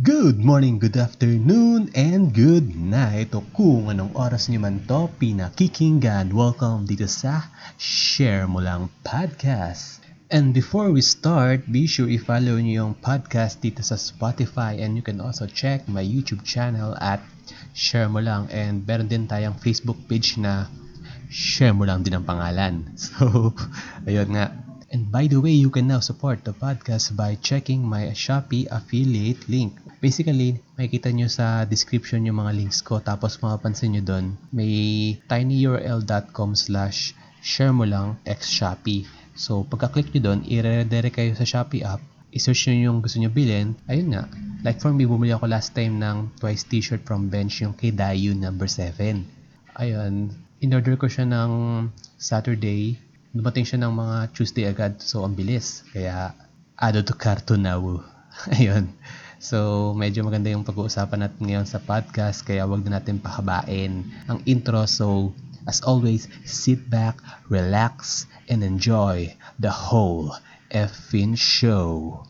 Good morning, good afternoon, and good night. O kung anong oras niyo man to pinakikinggan, welcome dito sa Share Mo Lang Podcast. And before we start, be sure i-follow niyo yung podcast dito sa Spotify and you can also check my YouTube channel at Share Mo Lang and meron din tayong Facebook page na Share Mo Lang din ang pangalan. So, ayun nga. And by the way, you can now support the podcast by checking my Shopee affiliate link. Basically, makikita nyo sa description yung mga links ko tapos mapapansin nyo doon, may tinyurl.com slash share mo lang x Shopee. So, pagka-click nyo doon, i-redirect kayo sa Shopee app, i-search nyo yung gusto nyo bilhin. Ayun nga, like for me, bumili ako last time ng twice t-shirt from Bench, yung kay Dayu number 7. Ayun, in-order ko siya ng Saturday, dumating siya ng mga Tuesday agad. So, ang bilis. Kaya, ado to carto now. Ayun. So, medyo maganda yung pag-uusapan natin ngayon sa podcast. Kaya, wag na natin pahabain ang intro. So, as always, sit back, relax, and enjoy the whole effing show.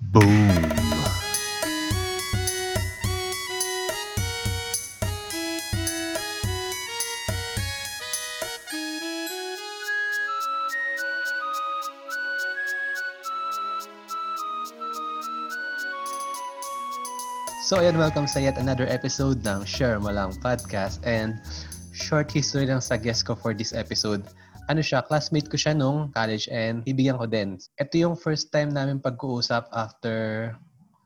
Boom! So ayan, welcome sa yet another episode ng Share Mo Lang Podcast and short history lang sa guest ko for this episode. Ano siya, classmate ko siya nung college and ibigyan ko din. Ito yung first time namin pag-uusap after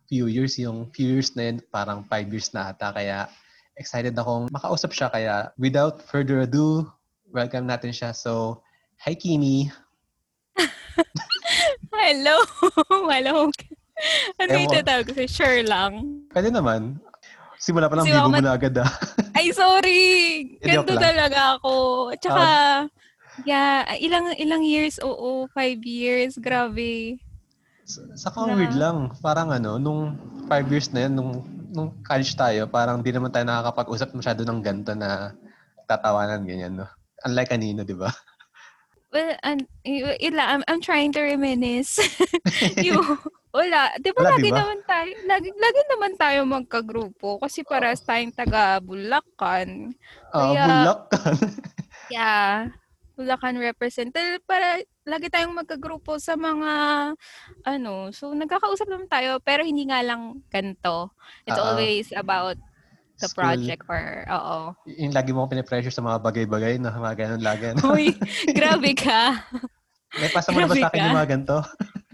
few years. Yung few years na yun, parang five years na ata. Kaya excited akong makausap siya. Kaya without further ado, welcome natin siya. So, hi Kimi! Hello! Hello! Ano yung tatawag ko? Sure lang. Pwede naman. Simula pa lang, Si bigo mo na agad ah. Ay, sorry! Ganto talaga ako. Tsaka, yeah, ilang ilang years, oo, five years, grabe. Saka ang weird lang. Parang ano, nung five years na yan, nung, nung college tayo, parang di naman tayo nakakapag-usap masyado ng ganito na tatawanan, ganyan, no? Unlike kanino, di ba? Well, ila, I'm, I'm trying to reminisce. yung, wala. Di ba Wala, lagi di ba? naman tayo, lagi, lagi naman tayo magkagrupo kasi para sa tayong taga Bulacan. Ah, Kaya- bulak ka. Yeah. Bulacan represent. Para lagi tayong magkagrupo sa mga ano, so nagkakausap naman tayo pero hindi nga lang ganito. It's Oo. always about the School. project or oo. Yung lagi mo pinipressure sa mga bagay-bagay na mga ganun lagi. Uy, grabe ka. May pasa mo na ba sa akin yung mga ganito?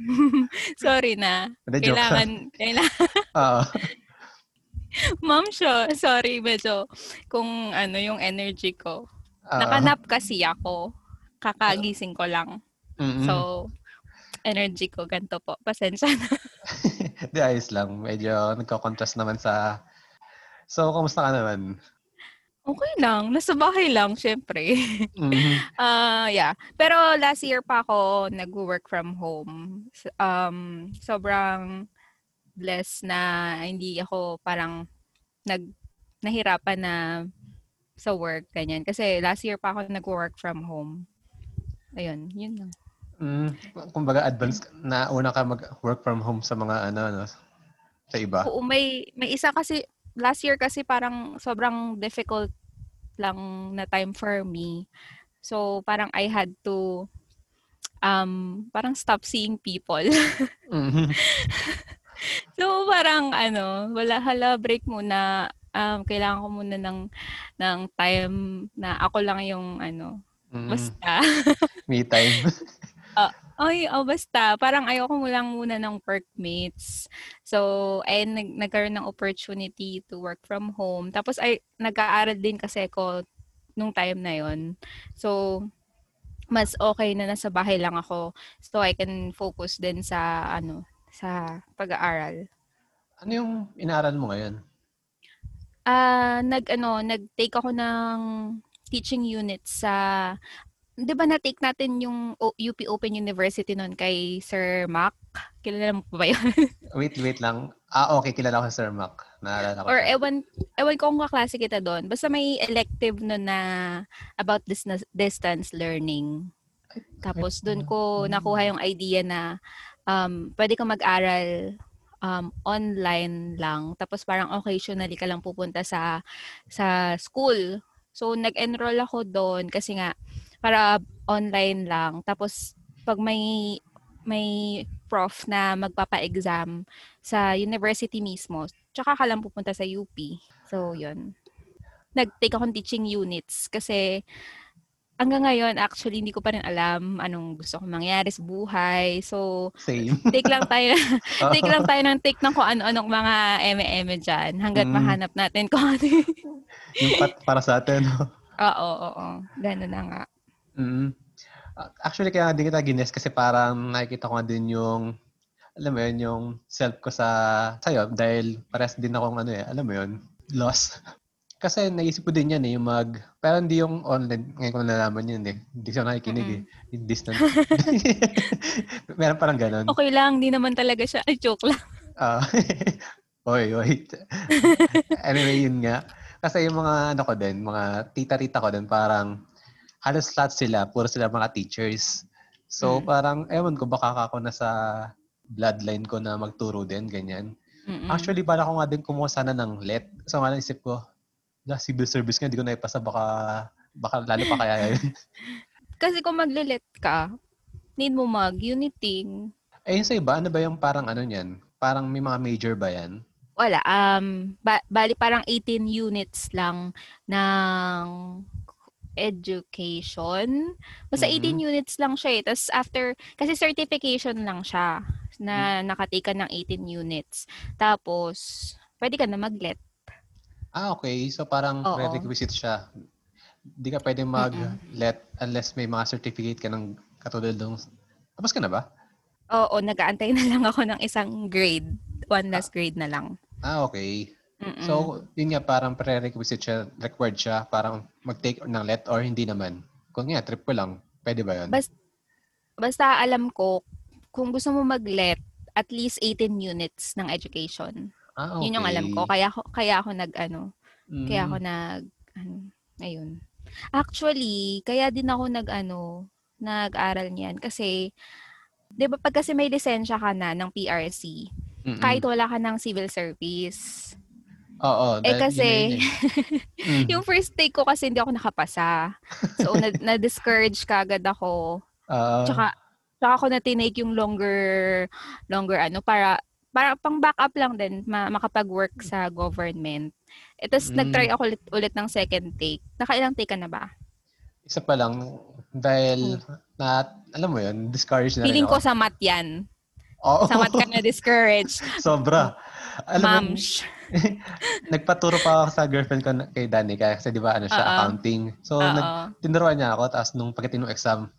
Sorry na. Hindi. Kailangan, kailangan, Oo. ma'am siya. Sorry, medyo kung ano yung energy ko. Oo. Nakanap kasi ako. Kakagising ko lang. Mm-mm. So, energy ko ganito po. Pasensya na. Di, ayos lang. Medyo nagko-contrast naman sa... So, kamusta ka naman? Okay lang. Nasa bahay lang, syempre. Mhm. Ah, yeah. Pero last year pa ako nag-work from home. Um, sobrang blessed na hindi ako parang nag nahirapan na sa work ganyan kasi last year pa ako nag-work from home. Ayun, yun lang. Mm, kumbaga advance na una ka mag-work from home sa mga ano, ano sa iba. Oo, may may isa kasi last year kasi parang sobrang difficult lang na time for me. So parang I had to um parang stop seeing people. Mhm. So parang ano, wala hala break muna. Um, kailangan ko muna ng ng time na ako lang yung ano, Mhm. basta. Me time. Ay, oh, basta. Parang ayoko mo lang muna ng workmates. So, ay nag nagkaroon ng opportunity to work from home. Tapos ay nag-aaral din kasi ako nung time na yon. So, mas okay na nasa bahay lang ako. So, I can focus din sa ano, sa pag-aaral. Ano yung inaaral mo ngayon? Ah, nag ano, nag-take ako ng teaching unit sa 'di ba na-take natin yung O- UP Open University noon kay Sir Mac? Kilala mo pa ba 'yun? Wait, wait lang. Ah, okay. Kilala ko si Sir Mac. Naalala ko. Or siya. ewan ewan ko kung kaklase kita doon. Basta may elective noon na about dis- distance learning. Tapos doon ko nakuha yung idea na um, pwede kang mag-aral um, online lang. Tapos parang occasionally ka lang pupunta sa sa school. So nag-enroll ako doon kasi nga para online lang. Tapos pag may may prof na magpapa-exam sa university mismo, tsaka ka lang pupunta sa UP. So, yun. Nag-take akong teaching units kasi hanggang ngayon, actually, hindi ko pa rin alam anong gusto kong mangyari sa buhay. So, Same. take lang tayo, take lang tayo ng take ng kung ano-anong mga eme-eme dyan hanggat Mm. mahanap natin kung ano yung- pat, para sa atin. Oo, oo, oo. Ganun na nga. Mm. Uh, Actually, kaya din kita gines kasi parang nakikita ko nga din yung, alam mo yun, yung self ko sa, sa'yo dahil pares din akong ano eh, alam mo yun, lost. Kasi naisip ko din yan eh, yung mag, pero hindi yung online, ngayon ko nalalaman yun eh. Hindi siya nakikinig eh. Yung distant. Meron parang ganun. Okay lang, di naman talaga siya. Ay, joke lang. Ah, oy, wait. anyway, yun nga. Kasi yung mga ano ko din, mga tita-tita ko din, parang halos lahat sila, puro sila mga teachers. So Mm. parang, ewan ko, baka ako na sa bloodline ko na magturo din, ganyan. Mm-mm. Actually, bala ko nga din kumuha sana ng let. So nga isip ko, na civil service nga, hindi ko naipasa, baka, baka lalo pa kaya yun. Kasi kung maglilit ka, need mo mag-uniting. eh, yung sa iba, ano ba yung parang ano niyan? Parang may mga major ba yan? Wala. Um, ba- bali parang 18 units lang ng education. Basta Mhm. 18 units lang siya eh. Tapos after, kasi certification lang siya na nakatake ng 18 units. Tapos, pwede ka na mag-let. Ah, okay. So parang Oo. prerequisite siya. Hindi ka pwede mag-let unless may mga certificate ka ng katulad ng... Tapos ka na ba? Oo, nag-aantay na lang ako ng isang grade. One last grade na lang. Ah, okay. Mm-mm. So, yun nga, parang prerequisite siya, required siya, parang mag-take ng let or hindi naman. Kung nga, trip ko lang, pwede ba yun? Bas- Basta alam ko, kung gusto mo mag-let, at least 18 units ng education. ah, okay. Yun yung alam ko. Kaya kaya ako nag, ano, Mm. kaya ako nag, ano, ayun. Actually, kaya din ako nag, ano, nag-aral niyan. Kasi, di ba pag kasi may lisensya ka na ng PRC, Mm-mm. kahit wala ka ng civil service. Oo. Eh, kasi- yun eh. Mm. Yung first take ko kasi hindi ako nakapasa. So, na, na-discourage ka agad ako. Ah, Tsaka, tsaka ako na tinake yung longer, longer ano, para, para pang backup lang din, ma- makapag-work sa government. E, tapos Mm. nag-try ako ulit, ulit ng second take. Nakailang take ka na ba? isa pa lang, dahil na, alam mo yun, discouraged na Hmm. Feeling rin ko ako. sa mat yan. Oo. Sa mat ka na discouraged. Sobra. Alam mo, Mams. nagpaturo pa ako sa girlfriend ko kay Danica kasi di ba ano siya, Oo. accounting. So, nag, tinuruan niya ako tapos nung pagdating ng exam,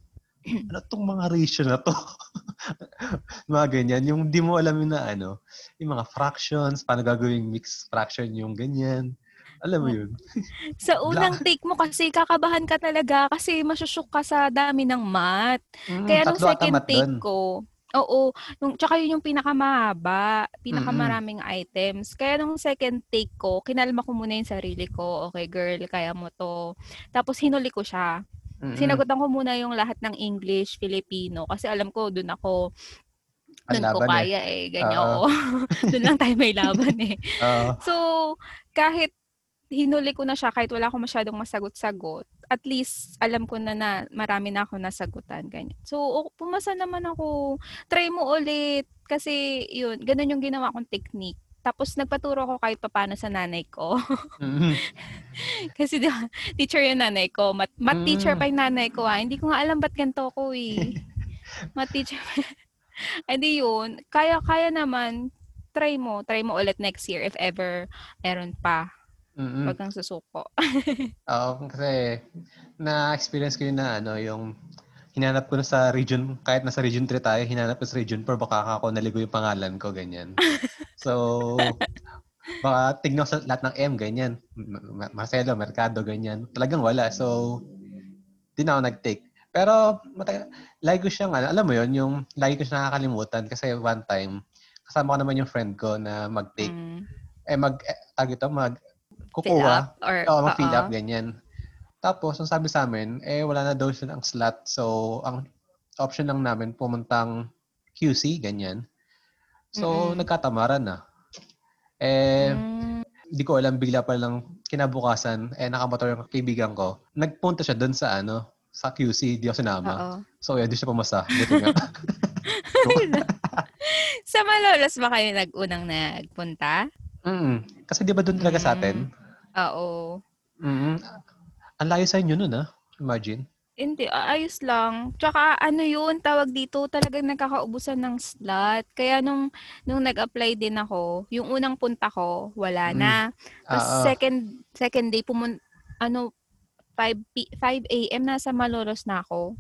ano tong mga ratio na to? mga ganyan. Yung di mo alam na ano, yung mga fractions, paano gagawing mixed fraction yung ganyan. Alam mo yun? Sa unang take mo kasi kakabahan ka talaga kasi masushook ka sa dami ng mat. Mm, Kaya nung second take dun. ko, oo, yung, tsaka yun yung pinakamahaba, pinakamaraming items. Kaya nung second take ko, kinalma ko muna yung sarili ko. Okay, girl, kaya mo to. Tapos hinuli ko siya. Mm-mm. Sinagutan ko muna yung lahat ng English, Filipino. Kasi alam ko, dun ako, dun ko eh. kaya eh. Ganyan, Oo. oo. dun lang tayo may laban eh. Oo. So, kahit hinuli ko na siya, kahit wala akong masyadong masagot-sagot, at least alam ko na na marami na ako nasagutan. Ganyan. So, pumasa naman ako. Try mo ulit. Kasi, yun, ganun yung ginawa kong technique. Tapos, nagpaturo ako kahit papano sa nanay ko. Mm-mm. Kasi, teacher yung nanay ko. Mat, mat Mm. teacher pa yung nanay ko. Ah. Hindi ko nga alam ba't ganito ko eh. mat teacher. Eh di yun. Kaya, kaya naman. Try mo. Try mo ulit next year if ever meron pa. Mm-mm. Huwag kang susuko. Oo, kasi na-experience ko yun na ano, yung hinanap ko na sa region, kahit nasa region 3 tayo, hinanap ko sa region 4, baka ako naligo yung pangalan ko, ganyan. So, baka tignan sa lahat ng M, ganyan. Ma- Marcelo, Mercado, ganyan. Talagang wala. So, di na ako nag-take. Pero, matagal, lagi ko siyang, ano, alam mo yon yung lagi ko siya nakakalimutan kasi one time, kasama ko naman yung friend ko na mag-take. Mm. Eh, mag, eh, tawag ito, mag, kukuha. up or Oo, mag-fill up, ganyan. Tapos, ang sabi sa amin, eh, wala na daw silang slot. So, ang option lang namin, pumuntang QC, ganyan. So, Mm-mm. nagkatamaran na. Eh, Mm, di ko alam, bigla pa lang kinabukasan, eh, nakamotor yung kaibigan ko. Nagpunta siya doon sa ano, sa QC, di ako sinama. oo. So, yeah, di siya pumasa. Buti nga. Sa Malolos ba kayo nag-unang nagpunta? mm Kasi di ba doon talaga sa atin? Oo. mm Ang layo sa inyo nun, ah. Imagine. Hindi, ayos lang. Tsaka ano yun, tawag dito, talagang nagkakaubusan ng slot. Kaya nung, nung nag-apply din ako, yung unang punta ko, wala Mm. na. Tapos Ah, ah. second, second day, pumun ano, 5, p- 5 a.m. nasa Malolos na ako.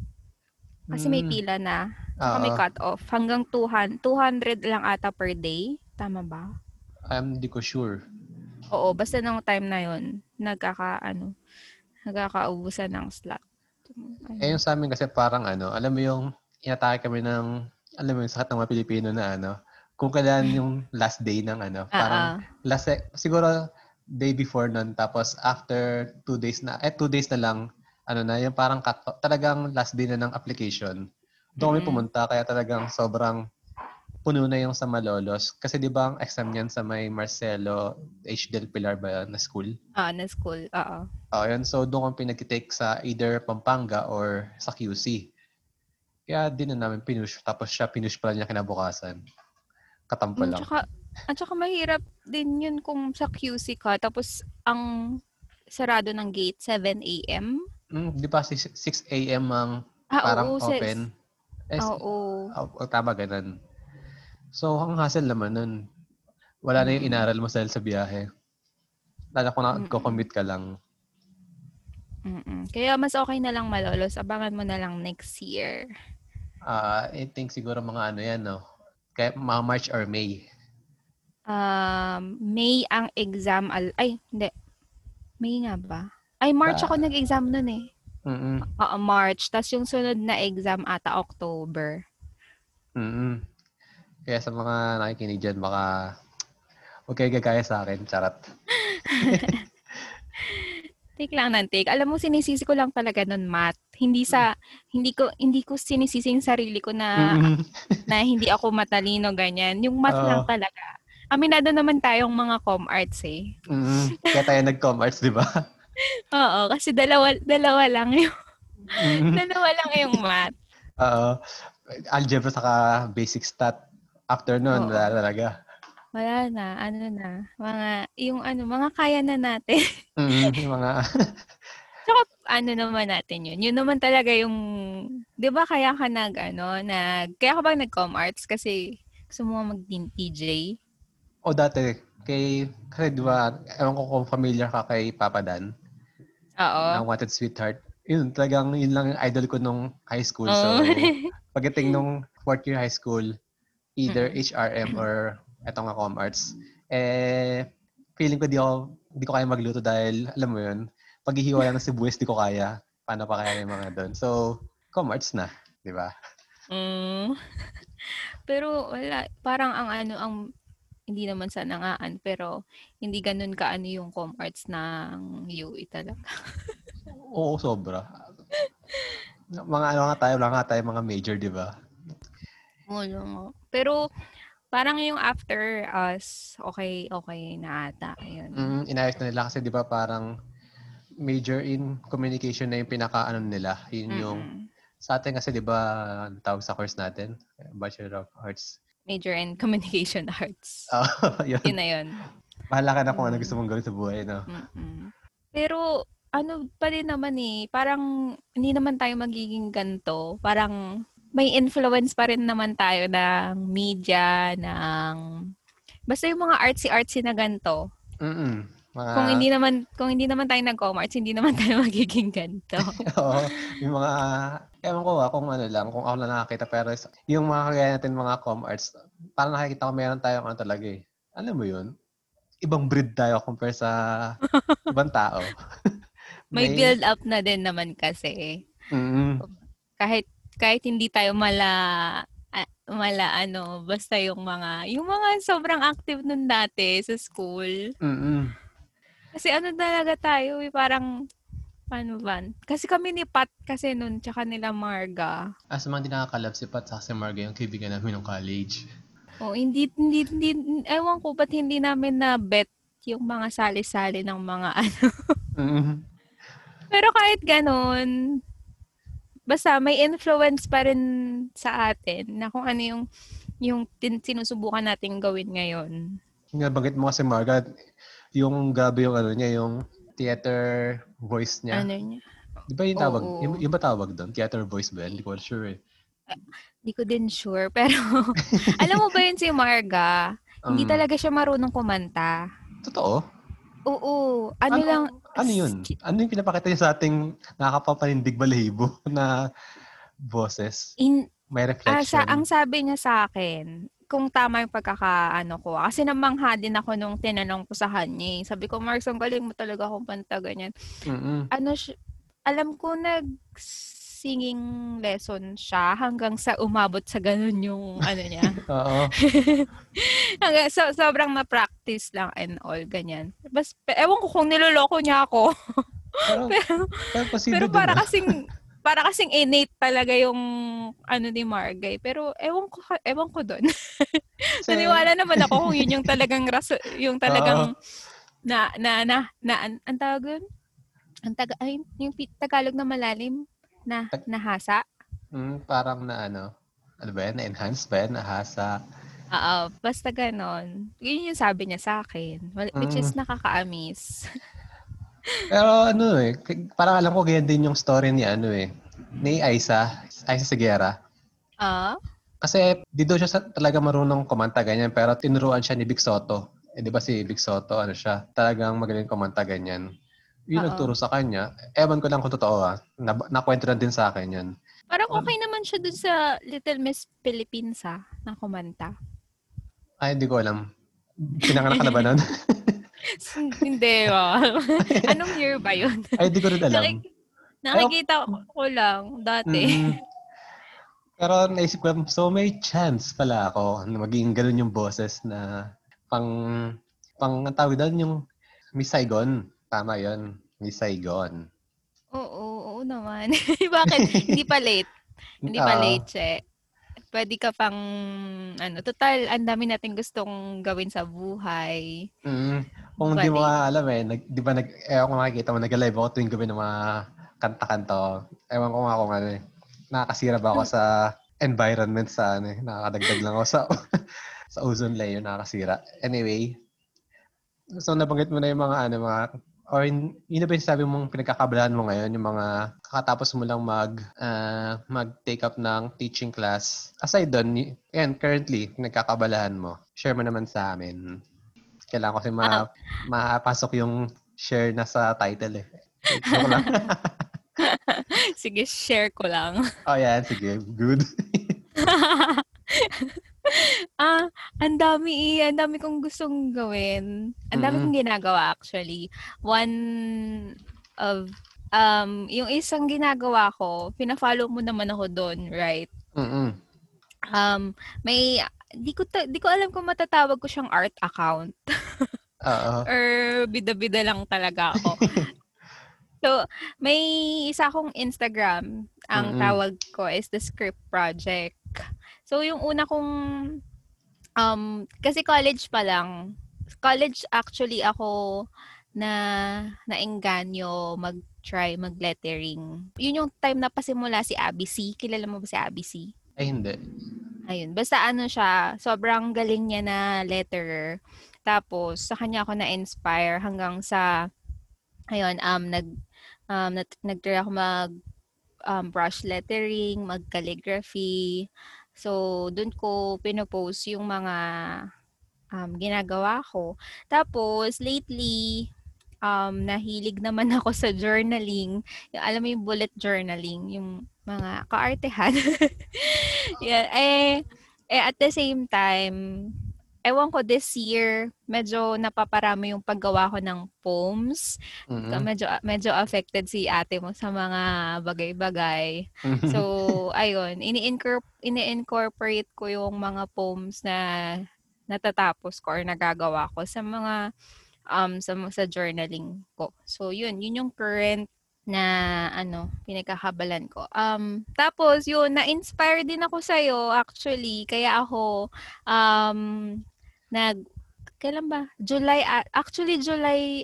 Kasi may Mm. pila na. Saka may Oo. cut-off. Hanggang 200, 200 lang ata per day. Tama ba? I'm di ko sure. Oo, basta nung time na yon nagkaka, ano, nagkakaubusan ng slot. Ayun. Eh, yung sa amin kasi parang ano, alam mo yung inatake kami ng, alam mo yung sakit ng mga Pilipino na ano, kung kailan yung last day ng ano, Ah, parang ah. last, siguro day before nun, tapos after two days na, eh two days na lang, ano na, yung parang cut, talagang last day na ng application. Doon kami Mm-mm. pumunta, kaya talagang sobrang puno na yung sa Malolos. Kasi di ba ang exam niyan sa may Marcelo H. Del Pilar ba yun, na school? Ah, na school. Oo. Oh, yun. So, doon kami pinag-take sa either Pampanga or sa QC. Kaya din na namin pinush. Tapos siya pinush pala niya kinabukasan. Katampo Mm, lang. tsaka, at saka mahirap din yun kung sa QC ka, tapos ang sarado ng gate 7 a.m. Mm, di ba 6, 6 a.m. ang Ah, parang oo, sis. open? Eh, Oo. oh, tama ganun. So, ang hassle naman nun. Wala na yung inaral mo dahil sa biyahe. Lalo kung Mm-mm. nag-commute ka lang. Mm-mm. Kaya mas okay na lang malolos. Abangan mo na lang next year. Ah, I think siguro mga ano yan, no? Kaya mga March or May. Um, May ang exam. Al- Ay, hindi. May nga ba? Ay, March Ba- ako nag-exam nun eh. Mm-mm. Oo, March. Tapos yung sunod na exam ata October. mm Kaya sa mga nakikinig dyan, baka huwag kayo gagaya sa akin. Charot. Take lang ng take. Alam mo, sinisisi ko lang talaga nun math. Hindi sa, hindi ko, hindi ko sinisisi yung sarili ko na, na hindi ako matalino, ganyan. Yung math Oo. lang talaga. Aminado naman tayong mga com arts eh. Mm-mm. Kaya tayo nag-com-arts, di ba? Oo, kasi dalawa, dalawa lang yung, dalawa lang yung math. Oo. Algebra saka basic stat. After nun, Oo. wala talaga. Wala na, ano na, mga, yung ano, mga kaya na natin. Mm, mga... Tsaka, ano naman natin yun. Yun naman talaga yung, di ba kaya ka nag, ano, nag, kaya ka ba nag-com arts kasi gusto mo maging TJ? o dati, kay... Kasi di ba, ewan ko kung familiar ka kay Papa Dan, Oo. ng Wanted Sweetheart. Yun, talagang yun lang yung idol ko nung high school. So, Oo. pagdating nung fourth year high school, either Mm. HRM or eto nga com arts, eh, feeling ko di ako, di ko kaya magluto dahil, alam mo yun, paghihiwa lang ng sibuyas, di ko kaya. Paano pa kaya yung mga doon? So, com arts na, di ba? Mm. pero wala, parang ang ano, ang, hindi naman sa nangaan, pero hindi ganun ka ano yung com arts ng UE talaga. Oo, sobra. Mga ano nga tayo, wala nga tayo mga major, di ba? Wala nga. Pero, parang yung after us, okay, okay na ata. Ayun. Mm, inayos na nila kasi di ba parang major in communication na yung pinaka ano nila. Yun yung, Mm-mm. sa atin kasi di ba, ang tawag sa course natin, Bachelor of Arts. Major in Communication Arts. Ah, yun. Yun na yun. Bahala ka na kung ano Mm. gusto mong gawin sa buhay, no? Mm-mm. Pero, ano pa din naman eh, parang hindi naman tayo magiging ganto. Parang may influence pa rin naman tayo ng media, ng... Basta yung mga artsy-artsy na ganto. Mm mga, Kung hindi naman kung hindi naman tayo nag-commerce, hindi naman tayo magiging ganto. Oo, yung mga, ewan ko ah, kung ano lang, kung ako lang nakakita, pero yung mga kagaya natin mga com arts, parang nakikita ko meron tayong ano talaga eh. Alam mo yun? Ibang breed tayo compare sa ibang tao. May build up na din naman kasi. Mm, Kahit kahit hindi tayo mala ah, mala ano, basta yung mga yung mga sobrang active nun dati sa school. mm, Kasi ano talaga tayo, eh, parang paano ba? Kasi kami ni Pat kasi nun, tsaka nila Marga. As mga di nakakalab si Pat sa si Marga yung kaibigan namin ng college. Oh, hindi, hindi, hindi, ewan ko ba't hindi namin na bet yung mga sali-sali ng mga ano. Mm. Pero kahit ganun, basta may influence pa rin sa atin na kung ano yung yung tin- sinusubukan nating gawin ngayon. Nga banggit mo kasi Marga, yung grabe yung ano niya, yung theater voice niya. Ano niya? Di ba yung tawag? Oo. Yung, yung ba tawag doon? Theater voice ba? Hindi ko sure eh. Hindi ko din sure. Pero alam mo ba yun si Marga? Hindi Um, talaga siya marunong kumanta. Totoo? Oo. Ano, lang, Ano yun? Ano yung pinapakita niya sa ating nakakapapanindig balahibo na boses? in, May ah, reflection. sa, ang sabi niya sa akin, kung tama yung pagkakaano ko. ah, Kasi namangha din ako nung tinanong ko sa kanya. eh. Sabi ko, Marks, ang galing mo talaga kumanta ganyan. Mm-mm. ano siya, alam ko nag singing lesson siya hanggang sa umabot sa ganun yung ano niya. Oo. hanggang so, sobrang na-practice lang and all, ganyan. Bas, ewan ko kung niloloko niya ako. Pero, pero, pero para ah. kasing para kasing innate talaga yung ano ni Margay. Pero ewan ko ewan ko doon. Kasi- Naniwala naman ako kung yun yung talagang raso, yung talagang Oo. na na na na an, ang tawag doon? Ang taga ay, yung Tagalog na malalim na Tag- nahasa. Mm, parang na ano, ano ba yan? Na-enhance ba yan? Nahasa. Oo, basta ganon. Yun yung sabi niya sa akin. Which is nakaka-amaze. Pero ano eh, parang alam ko ganyan din yung story ni ano eh, ni Aiza, Aiza Seguera. Ah? Kasi di daw siya sa- talaga marunong kumanta ganyan, pero tinuruan siya ni Big Soto. Eh di ba si Big Soto, ano siya, talagang magaling kumanta ganyan. Yung Oo. nagturo sa kanya, ewan ko lang kung totoo ah, na, nakwento lang din sa akin yan. Parang okay naman siya dun sa Little Miss Philippines ah, na kumanta. Ay, hindi ko alam. Pinanganak ka na ba nun? Hindi ah. Anong year ba yun? Ay, hindi ko rin alam. Nakik- nakikita ko lang dati. Mm. Pero naisip ko, so may chance pala ako na maging ganun yung boses na pang, pang, ang tawag doon yung Miss Saigon. Tama yon Miss Saigon. Oo, oo naman. Bakit? Hindi pa late. Hindi pa Ah, late, che. Pwede ka pang, ano, total, ang dami natin gustong gawin sa buhay. mm, kung di mo nga alam eh, nag, di ba, nag, ewan ko makikita mo, nag-live ako tuwing gabi ng mga kanta-kanta. Ewan ko nga kung ano eh, nakakasira ba ako sa environment sa ano eh, nakakadagdag lang ako sa sa ozone layer, nakakasira. Anyway, so nabanggit mo na yung mga ano, mga or yun yun na ba yung sabi mong pinagkakabalahan mo ngayon, yung mga kakatapos mo lang mag, ah, mag-take up ng teaching class. Aside doon, yan, currently, pinagkakabalahan mo. Share mo naman sa amin. Kailangan ko kasi ma- mapasok yung share na sa title eh. Joke lang. Sige, share ko lang. oh, yan. Sige. Good. ah, ang dami, eh, ang dami kong gustong gawin. Ang dami Mm-mm. kong ginagawa actually. One of um yung isang ginagawa ko, pina-follow mo naman ako doon, right? Mm-mm. Um may di ko ta- di ko alam kung matatawag ko siyang art account Oo. or bida-bida lang talaga ako. so, may isa akong Instagram. Ang Mm-mm. tawag ko is the Script Project. So, yung una kong um kasi college pa lang. College actually ako na naengganyo mag-try mag-lettering. Yun yung time na pasimula si Abby C. Kilala mo ba si Abby C? Ay, hindi. Ayun, basta ano siya, sobrang galing niya na letterer. Tapos sa kanya ako na-inspire hanggang sa ayun, um nag um nag, nag-try ako mag um, brush lettering, mag calligraphy. So doon ko pinopost yung mga um, ginagawa ko. Tapos lately um nahilig naman ako sa journaling. Yung, alam mo yung bullet journaling, yung mga kaartehan. yeah, eh, eh, at the same time, ewan ko this year, medyo napaparami yung paggawa ko ng poems. Mm-mm. Medyo, medyo affected si ate mo sa mga bagay-bagay. So, ayun, ini-incorp- ini-incorporate ko yung mga poems na natatapos ko or nagagawa ko sa mga um sa sa journaling ko. So, yun, yun yung current na ano, pinagkakabalan ko. Um, tapos yun, na-inspire din ako sa iyo actually. Kaya ako um nag kailan ba? July actually July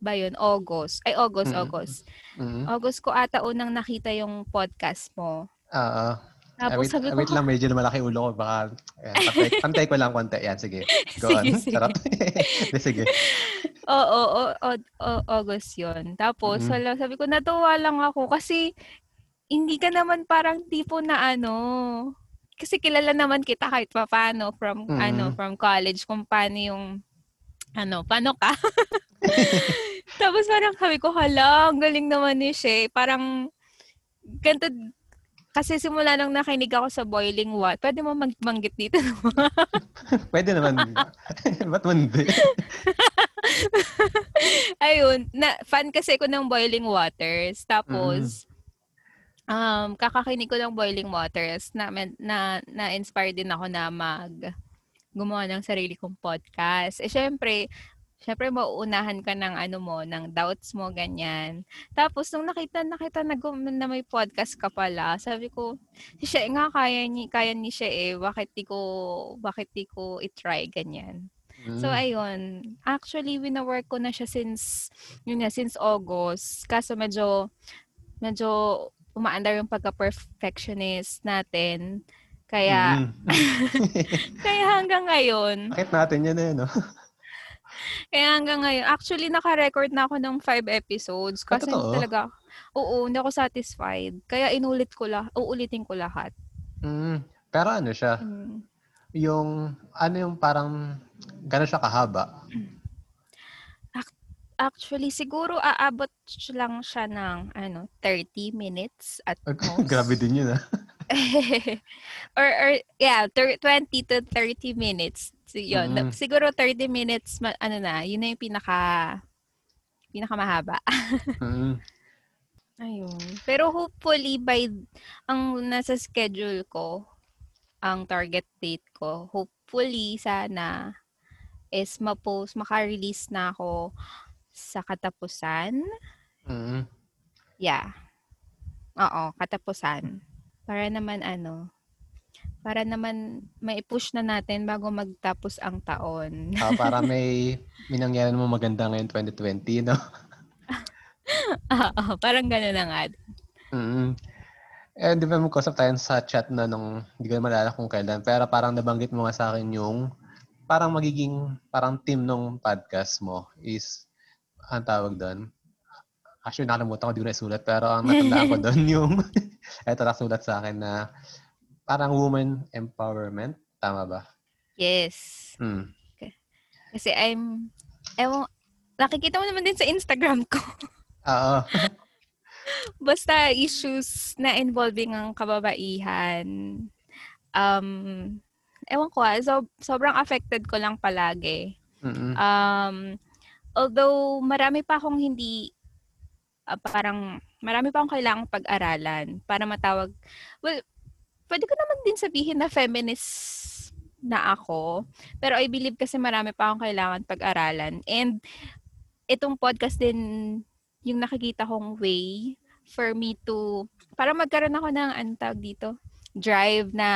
ba yun? August. Ay August, mm-hmm. August. Mm-hmm. August ko ata unang nakita yung podcast mo. Oo. Tapos wait, sabi ko, wait lang, medyo malaki ulo ko. Baka, ayan, pantay, pantay ko lang konti. Yan, sige. Go sige, on. Sige. Sarap. sige. Oo, oh, oh, oh, August yun. Tapos, mm-hmm. wala, sabi ko, natuwa lang ako kasi hindi ka naman parang tipo na ano, kasi kilala naman kita kahit pa paano from mm-hmm. ano from college kung paano yung ano, paano ka? Tapos parang sabi ko, hala, ang galing naman ni Shay. Parang, ganito, kasi simula nung nakinig ako sa boiling water, pwede mo magbanggit dito. pwede naman. Ba't hindi? Ayun, na, fan kasi ko ng boiling waters. Tapos, mm. um, kakakinig ko ng boiling waters na, na, na-inspire din ako na mag gumawa ng sarili kong podcast. Eh, syempre, syempre mauunahan ka ng ano mo, ng doubts mo, ganyan. Tapos, nung nakita, nakita na, na may podcast ka pala, sabi ko, si siya nga, kaya ni, kaya ni siya eh, bakit di ko, bakit di ko itry, ganyan. Mm. So, ayun. Actually, wina-work ko na siya since, yun nga, since August. Kaso medyo, medyo umaandar yung pagka-perfectionist natin. Kaya, mm. kaya hanggang ngayon. Bakit natin yan eh, no? Kaya hanggang ngayon, actually naka-record na ako ng five episodes ah, kasi ah, talaga, oo, hindi ako satisfied. Kaya inulit ko la, uulitin ko lahat. Mm, pero ano siya? Mm. Yung, ano yung parang, gano'n siya kahaba? Actually, siguro aabot lang siya ng ano, 30 minutes at most. Grabe din yun ah. or, or, yeah, 20 to 30 minutes. So, yun. Mm-hmm. Siguro 30 minutes, ano na, yun na yung pinaka, pinaka mahaba. mm-hmm. Ayun. Pero hopefully by, ang nasa schedule ko, ang target date ko, hopefully sana is ma-post, maka-release na ako sa katapusan. Mm-hmm. Yeah. Oo, katapusan. Para naman ano, para naman may push na natin bago magtapos ang taon. uh, para may minangyaran mo maganda ngayon 2020, no? Oo, parang gano'n na nga. Mm-hmm. Eh, di ba mag-usap tayo sa chat na nung, hindi ko malala kung kailan, pero parang nabanggit mo nga sa akin yung parang magiging parang team nung podcast mo is, ang tawag doon? Actually, nakalimutan ko, di ko na isulat, pero ang natandaan ko doon yung, eto nakasulat sa akin na parang woman empowerment. Tama ba? Yes. Hmm. Kasi I'm, ewan, nakikita mo naman din sa Instagram ko. Oo. Basta issues na involving ang kababaihan. Um, ewan ko ah, so, sobrang affected ko lang palagi. Mm-hmm. Um, although marami pa akong hindi uh, parang marami pa akong kailangang pag-aralan para matawag well pwede ko naman din sabihin na feminist na ako. Pero I believe kasi marami pa akong kailangan pag-aralan. And itong podcast din yung nakikita kong way for me to, para magkaroon ako ng antag dito, drive na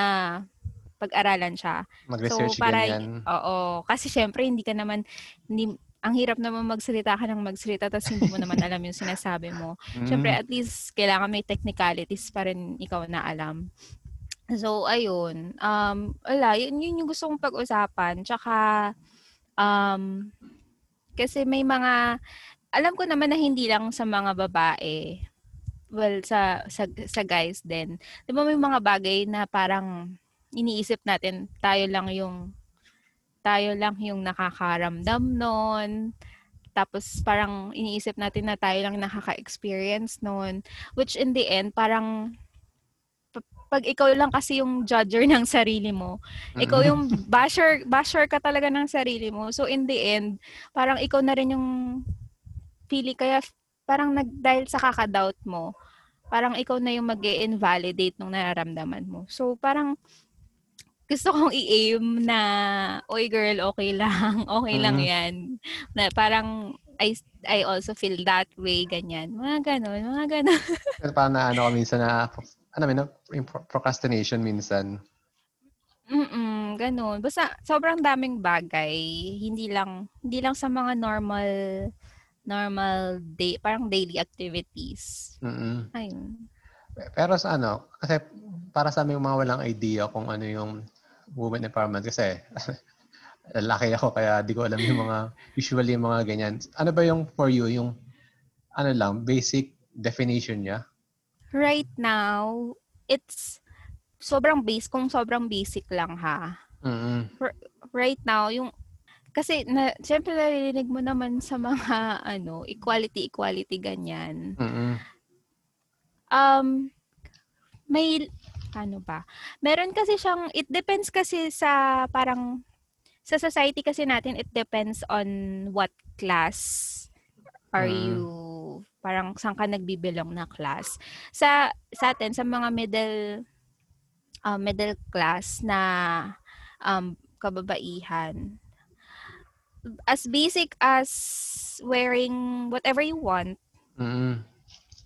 pag-aralan siya. Mag-research so, para, ganyan. Oo. Kasi syempre, hindi ka naman, hindi, ang hirap naman magsalita ka ng magsalita tapos hindi mo naman alam yung sinasabi mo. Mm. Syempre, at least, kailangan may technicalities pa rin ikaw na alam. So, ayun. Um, wala, yun, yun yung gusto kong pag-usapan. Tsaka, um, kasi may mga, alam ko naman na hindi lang sa mga babae, well, sa, sa, sa guys din. Di ba may mga bagay na parang iniisip natin, tayo lang yung, tayo lang yung nakakaramdam nun. Tapos parang iniisip natin na tayo lang nakaka-experience nun. Which in the end, parang pag ikaw lang kasi yung judger ng sarili mo, ikaw yung basher, basher ka talaga ng sarili mo. So in the end, parang ikaw na rin yung pili. Kaya parang nag, dahil sa kakadoubt mo, parang ikaw na yung mag invalidate ng nararamdaman mo. So parang gusto kong i-aim na, oy girl, okay lang, okay lang yan. Na parang I I also feel that way, ganyan. Mga ganon, mga ganon. Parang na ano minsan na, ano may yung procrastination minsan. Mm, gano'n. Basta sobrang daming bagay. Hindi lang hindi lang sa mga normal normal day, parang daily activities. Mm. Ayun. Pero sa ano, kasi para sa aming mga walang idea kung ano yung women empowerment kasi laki ako kaya di ko alam yung mga usually yung mga ganyan. Ano ba yung for you yung ano lang basic definition niya? Right now, it's sobrang base, kung sobrang basic lang ha. Mm-hmm. Right now, yung, kasi, na, syempre narinig mo naman sa mga, ano, equality, equality, ganyan. Mm-hmm. Um, may, ano ba? Meron kasi siyang, it depends kasi sa, parang, sa society kasi natin, it depends on what class are mm. you parang saan ka nagbibilong na class. Sa sa atin sa mga middle uh, middle class na um, kababaihan. As basic as wearing whatever you want. Mm.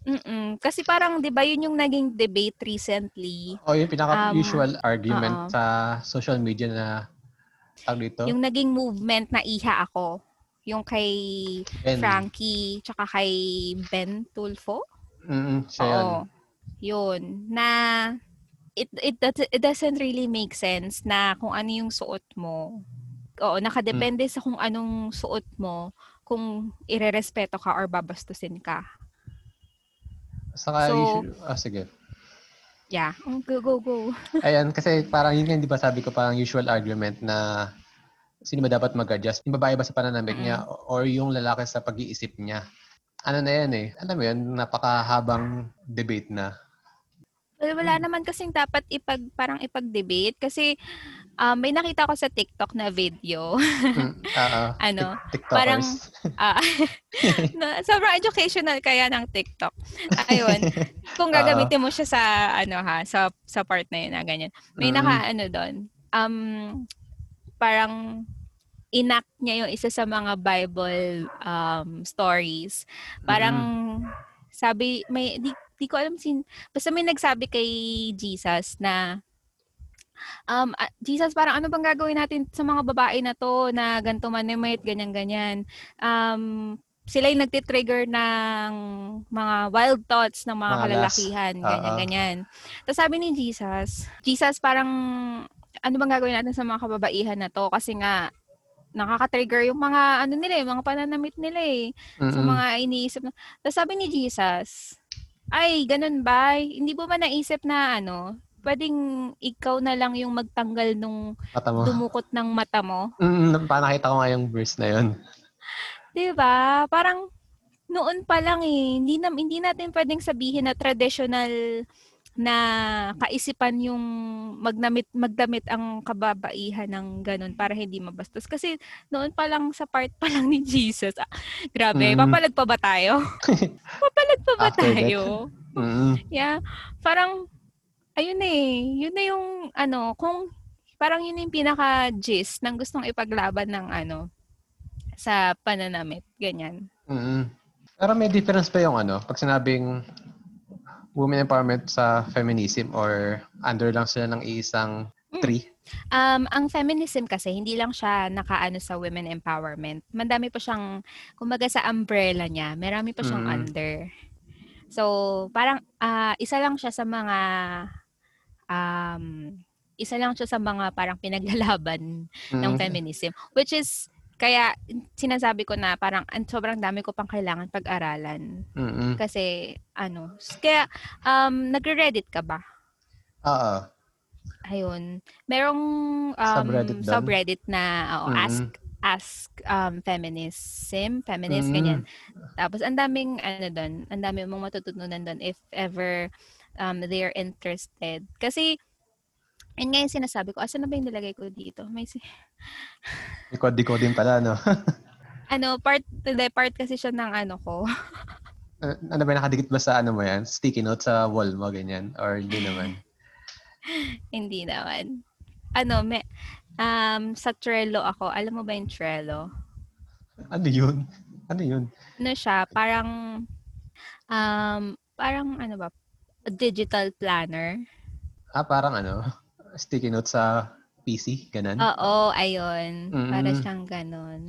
Mm-mm. Kasi parang 'di ba 'yun yung naging debate recently. Oh, yung pinaka usual um, argument uh-oh. sa social media na tawag dito. Yung naging movement na iha ako. Yung kay ben. Frankie tsaka kay Ben Tulfo. Mm, siya yun. Oo, yun. Na it it it doesn't really make sense na kung ano yung suot mo. Oo, nakadepende mm. sa kung anong suot mo kung irerespeto ka or babastusin ka. Saka so, issue, ah, sige. Yeah, go, go, go. Ayan, kasi parang yun hindi ba sabi ko parang usual argument na sino ba dapat mag-adjust? Yung babae ba sa pananamit mm. niya or yung lalaki sa pag-iisip niya? Ano na yan eh. Alam mo yun, napakahabang debate na. Well, wala naman kasing dapat ipag, parang ipag-debate kasi um, may nakita ko sa TikTok na video. mm, uh, ano, parang uh, no, sobrang educational kaya ng TikTok. Ayun. Kung gagamitin mo siya sa ano ha, sa sa part na yun na ganyan. May mm. naka ano doon. Um parang enact niya yung isa sa mga Bible um, stories. Parang mm. sabi may di, di ko alam sin basta may nagsabi kay Jesus na um, uh, Jesus, parang ano bang gagawin natin sa mga babae na to na ganto manimate, ganyan-ganyan. Um, sila yung nagtitrigger ng mga wild thoughts ng mga, mga kalalakihan, ganyan-ganyan. Tapos sabi ni Jesus, Jesus parang ano bang gagawin natin sa mga kababaihan na to? Kasi nga, nakaka-trigger yung mga ano nila eh, mga pananamit nila eh. Mm-hmm. Sa mga iniisip na. Tapos sabi ni Jesus, ay, ganun ba? Hindi mo ba naisip na ano, pwedeng ikaw na lang yung magtanggal nung dumukot ng mata mo? Mm, nakita ko nga yung verse na yun. 'Di ba? Parang noon pa lang eh, hindi na hindi natin pwedeng sabihin na traditional na kaisipan yung magnamit magdamit ang kababaihan ng ganun para hindi mabastos kasi noon pa lang sa part pa lang ni Jesus ah, grabe mm. papalag pa ba tayo papalag pa ba tayo mm. yeah parang ayun eh yun na yung ano kung parang yun yung pinaka gist ng gustong ipaglaban ng ano sa pananamit ganyan mm. pero may difference pa yung ano pag sinabing women empowerment sa feminism or under lang sila ng isang hmm. tree? Um, ang feminism kasi, hindi lang siya nakaano sa women empowerment. Mandami pa siyang, kumbaga sa umbrella niya, marami pa siyang mm. under. So, parang uh, isa lang siya sa mga um, isa lang siya sa mga parang pinaglalaban mm. ng feminism which is kaya sinasabi ko na parang sobrang dami ko pang kailangan pag-aralan. Mm-hmm. Kasi ano, kaya um nagre-Reddit ka ba? Oo. Ayun. Merong um, subreddit, subreddit na oh, mm-hmm. ask ask um feminism, feminist mm-hmm. ganyan. Tapos ang daming ano doon, ang dami mong matututunan doon if ever um they are interested. Kasi And ngayon sinasabi ko, asa na ba yung nilagay ko dito? May si... Din pala, no? ano, part, hindi, part kasi siya ng ano ko. ano, ano ba, nakadikit ba sa ano mo yan? Sticky note sa wall mo, ganyan? Or hindi naman? hindi naman. Ano, may, um, sa Trello ako. Alam mo ba yung Trello? Ano yun? Ano yun? Ano siya, parang, um, parang ano ba, digital planner. Ah, parang ano, sticky note sa PC, ganun? Oo, ayun. Para Mm. siyang ganun.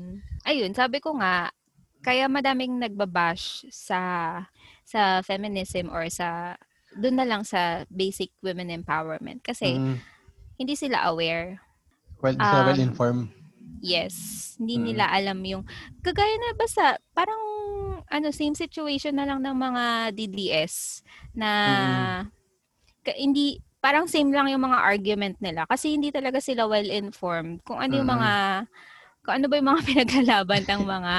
Ayun, sabi ko nga, kaya madaming nagbabash sa sa feminism or sa doon na lang sa basic women empowerment kasi Mm. hindi sila aware. Well, Um, well-informed. Yes, hindi Mm. nila alam yung kagaya na basta parang ano same situation na lang ng mga DDS na ka- hindi parang same lang yung mga argument nila kasi hindi talaga sila well informed kung ano yung mga kung ano ba yung mga pinaglalaban ng mga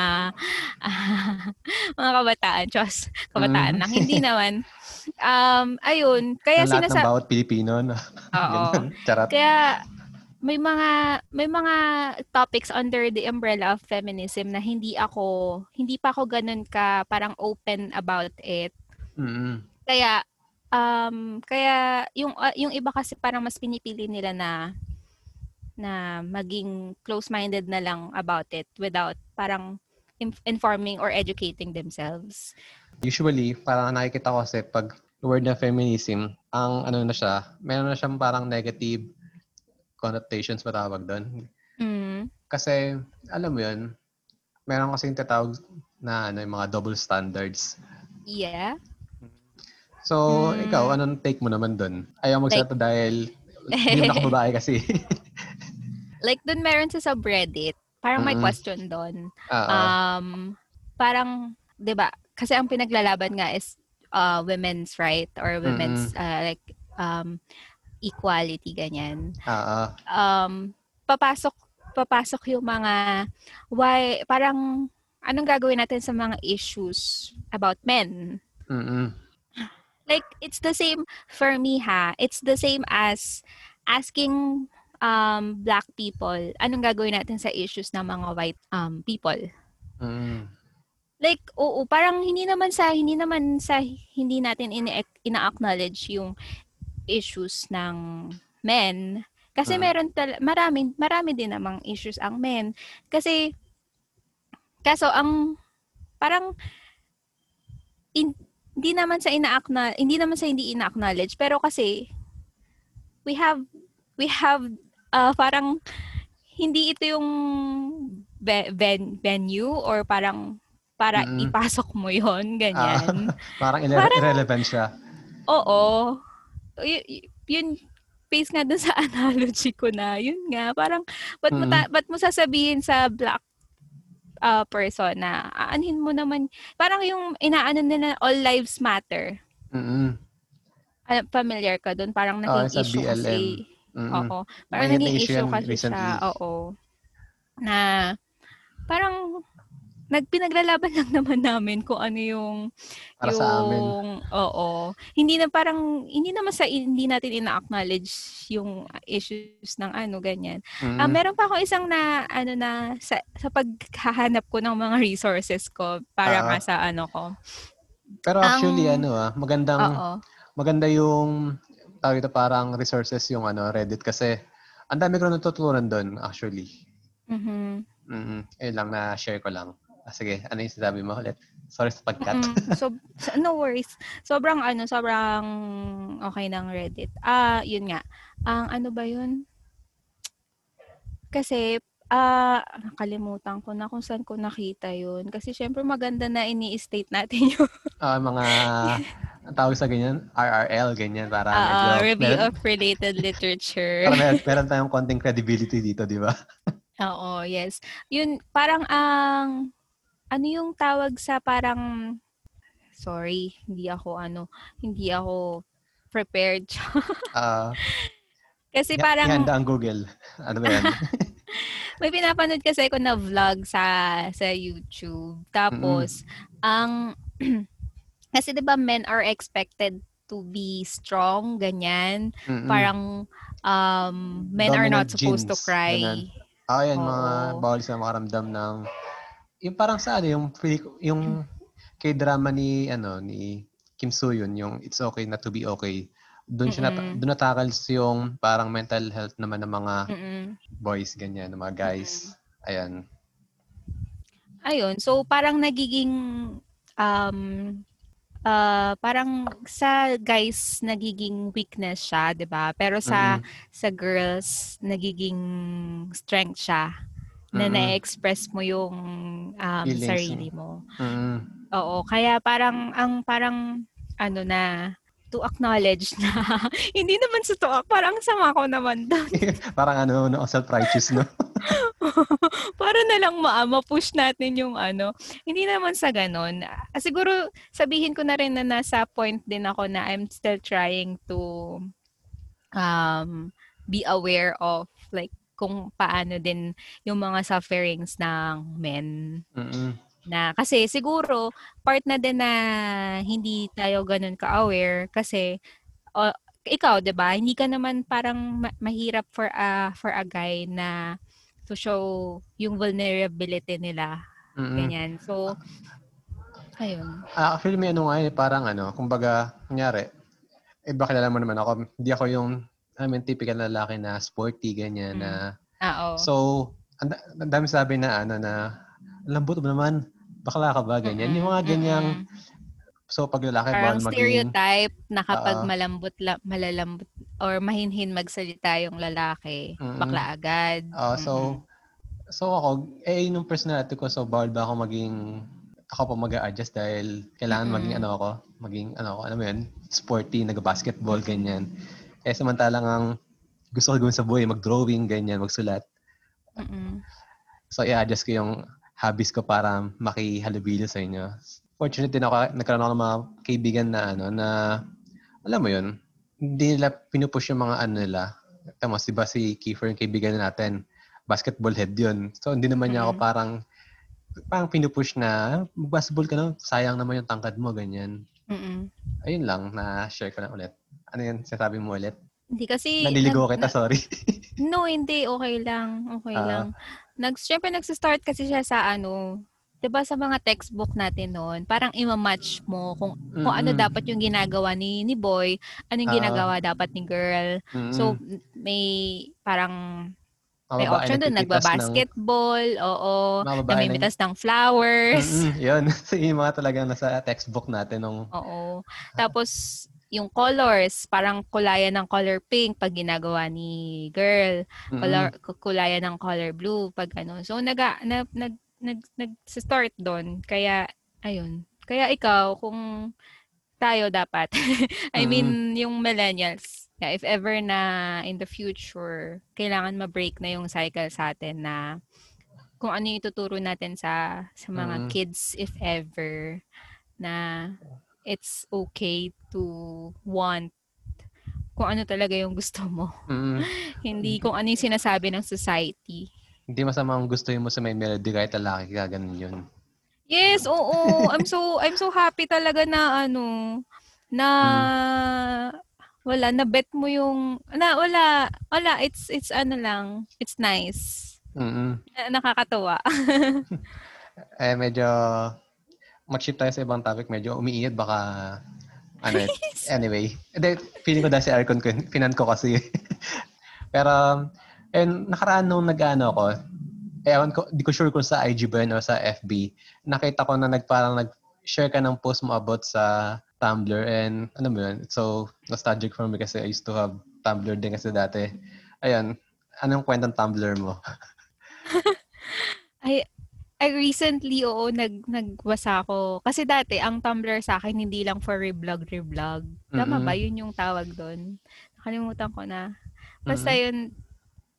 ah, mga kabataan, Diyos, kabataan Mm. lang. Hindi naman. Um, ayun, kaya Ng lahat ng sinasa... bawat Pilipino. No? Oo. Charot. Kaya may mga may mga topics under the umbrella of feminism na hindi ako hindi pa ako ganun ka parang open about it. Mm-mm. Kaya um kaya yung uh, yung iba kasi parang mas pinipili nila na na maging close-minded na lang about it without parang in- informing or educating themselves. Usually, parang nakikita ko kasi pag word na feminism, ang ano na siya, meron na siyang parang negative connotations matawag doon. Mm. Kasi, alam mo yun, meron kasi yung tatawag na ano, yung mga double standards. Yeah. So, Hmm. ikaw, anong take mo naman doon? Ayaw magsalita dahil hindi mo nakababae kasi. Like dun meron sa subreddit, parang may Mm-mm. question doon. Oo. um, parang, 'di ba? Kasi ang pinaglalaban nga is uh, women's right or women's uh, like um, equality ganyan. Oo. Um, papasok papasok yung mga why parang anong gagawin natin sa mga issues about men? Mm-mm. Like it's the same for me ha. It's the same as asking um black people anong gagawin natin sa issues ng mga white um people. Mm-mm. like oo parang hindi naman sa hindi naman sa hindi natin ina- ina-acknowledge yung issues ng men kasi Mm. meron tal- marami marami din namang issues ang men kasi kaso ang parang in- hindi naman sa ina hindi naman sa hindi ina-acknowledge pero kasi we have we have uh, parang hindi ito yung ve- ven- venue or parang para Mm-mm. ipasok mo yon ganyan. Parang, irre- Parang- irrelevant siya. Oo. Y- yun face nga dun sa analogy ko na, yun nga, parang, ba't mo, Mm. ta- ba't mo sasabihin sa black uh, person na, aanhin mo naman, parang yung inaano nila, all lives matter. Mm-mm. Ah, familiar ka dun, parang Oo, naging sa issue BLM. kasi. Mm-mm. Oo. Parang May naging issue kasi recently. siya, oo. Na, parang, nagpinaglalaban lang naman namin kung ano yung Para yung, sa amin. Oo. Hindi na parang, hindi naman sa, hindi natin ina-acknowledge yung issues ng ano, ganyan. Ah, meron pa ako isang na, ano na, sa, sa paghahanap ko ng mga resources ko para Ah. nga sa ano ko. Pero actually, ang- ano ah, magandang, Oo. maganda yung, tawag ito parang resources yung ano, Reddit kasi ang dami ko natutunan doon actually. Mhm. Mm Eh lang na share ko lang. Ah, sige, ano yung sinabi mo ulit? Sorry sa pagkat. Mm, so, no worries. Sobrang ano, sobrang okay ng Reddit. Ah, yun nga. Ang ano ba yun? Kasi, ah, nakalimutan ko na kung saan ko nakita yun. Kasi syempre maganda na ini-state natin yung Ah, mga, ang tawag sa ganyan, RRL, ganyan, para ah, medyo, review meron, of related literature. para meron, meron tayong konting credibility dito, di ba? Oo, yes. Yun, parang ang, ano yung tawag sa parang, sorry, hindi ako ano, hindi ako prepared. Ah, Kasi i- parang, ihanda ang Google. Ano ba yan? may pinapanood kasi ako na vlog sa sa YouTube. Tapos, ang, kasi 'di ba men are expected to be strong, ganyan. Mm-mm. Parang, um, men are not Dominant supposed to genes, cry. ganun. Ah, yan, mga bawal sila makaramdam ng, yung parang sa ano, yung, yung kay drama ni, ano, ni Kim Soo-yun, yung It's Okay Not to Be Okay. Doon siya Mm-mm. doon natakals yung parang mental health naman ng mga Mm-mm. boys, ganyan, ng mga guys. Ayan. ayun, so parang nagiging um uh, parang sa guys nagiging weakness siya, 'di ba? Pero sa Mm. sa girls nagiging strength siya na Mm. na-express mo yung um, Feelings sarili mo. Mm. Oo, kaya parang ang parang ano na to acknowledge na hindi naman sa to, parang ang sama ko naman doon. Parang ano, no, self-righteous, no? para na lang ma- ma-push natin yung ano. Hindi naman sa ganun. Ah, Siguro sabihin ko na rin na nasa point din ako na I'm still trying to um, be aware of like kung paano din yung mga sufferings ng men. Mm-mm. na kasi siguro part na din na hindi tayo ganun ka-aware kasi o, ikaw 'di ba? Hindi ka naman parang ma- mahirap for a for a guy na to show yung vulnerability nila. Mm-mm. ganyan. So ayun. Ah, actually, may ano nga eh, parang ano, kumbaga, kunyari, eh, baka kilala mo naman ako, hindi ako yung, I mean, typical na lalaki na sporty, ganyan, Mm. na, ah oo so, ang ang dami sabi na, ano, na, lambot mo naman, bakla ka ba, ganyan. Yung mga ganyang, Mm-mm. so, pag lalaki, parang bawal maging, stereotype na kapag Oo. malambot la, malalambot or mahinhin magsalita yung lalaki Mm-mm. bakla agad Ah, so, so ako, eh, yung personality ko, so, bawal ba ako maging, ako pa mag-a-adjust dahil kailangan maging Mm-mm. ano ako, maging ano ako, ano mo yun, sporty, nag-basketball, ganyan. Eh, samantalang ang gusto ko gawin sa buhay, mag-drawing, ganyan, magsulat. Mm-mm. So, i-adjust ko yung hobbies ko para makihalubilo sa inyo. Fortunate din ako, nagkaroon ako ng mga kaibigan na ano, na, alam mo yun, hindi nila pinupush yung mga ano nila. Tama, di ba si Kiefer, yung kaibigan natin, basketball head yun. So, hindi naman niya ako Mm. parang, parang pinupush na, basketball ka na, sayang naman yung tangkad mo, ganyan. Mm-mm. Ayun lang, na-share ko lang ulit. Ano yun, sinasabi mo ulit? Hindi kasi Naliligo nag- kita, sorry. No, hindi. Okay lang. Okay Ah. lang. Nag, syempre, nagsa-start kasi siya sa ano, 'di ba sa mga textbook natin noon, parang ima-match mo kung kung ano dapat yung ginagawa ni ni boy, ano yung Ah. ginagawa dapat ni girl. Mm-mm. So may parang Mga may option doon, nagpipitas ng- nagba-basketball, oo, namimitas ng flowers. Mm-mm, yun. so, yung mga talagang nasa textbook natin nung Oo. Tapos yung colors, parang kulayan ng color pink pag ginagawa ni girl. Color ku- kulayan ng color blue pag ano. So nag nag nag nag, nag start doon. Kaya ayun. Kaya ikaw kung tayo dapat I Mm. mean yung millennials yeah, if ever na in the future kailangan ma-break na yung cycle sa atin na kung ano yung tuturo natin sa sa mga Mm. kids if ever na it's okay to want kung ano talaga yung gusto mo. Mm. Hindi kung ano yung sinasabi ng society. Hindi masama ang gustuhin mo sa may melody kahit lalaki ka, ganun yun. Yes, oo. I'm so I'm so happy talaga na ano na wala na bet mo yung na wala wala it's it's ano lang it's nice Mm-mm. Na- nakakatuwa Eh, medyo mag-shift tayo sa ibang topic. Medyo umiinit, baka ano, anyway. Hindi, feeling ko dahil si aircon ko, yun. pinan ko kasi. Pero, and nakaraan nung nag-ano ko, ewan ko, di ko sure kung sa IG ba yun o sa FB, nakita ko na nag, parang nag-share ka ng post mo about sa Tumblr and ano mo yun, it's so nostalgic for me kasi I used to have Tumblr din kasi dati. Ayun, anong kwentang Tumblr mo? I I recently oo nag nagbasa ako kasi dati ang Tumblr sa akin hindi lang for reblog reblog. Tama Mm-mm. ba yun yung tawag doon? Nakalimutan ko na. Basta yun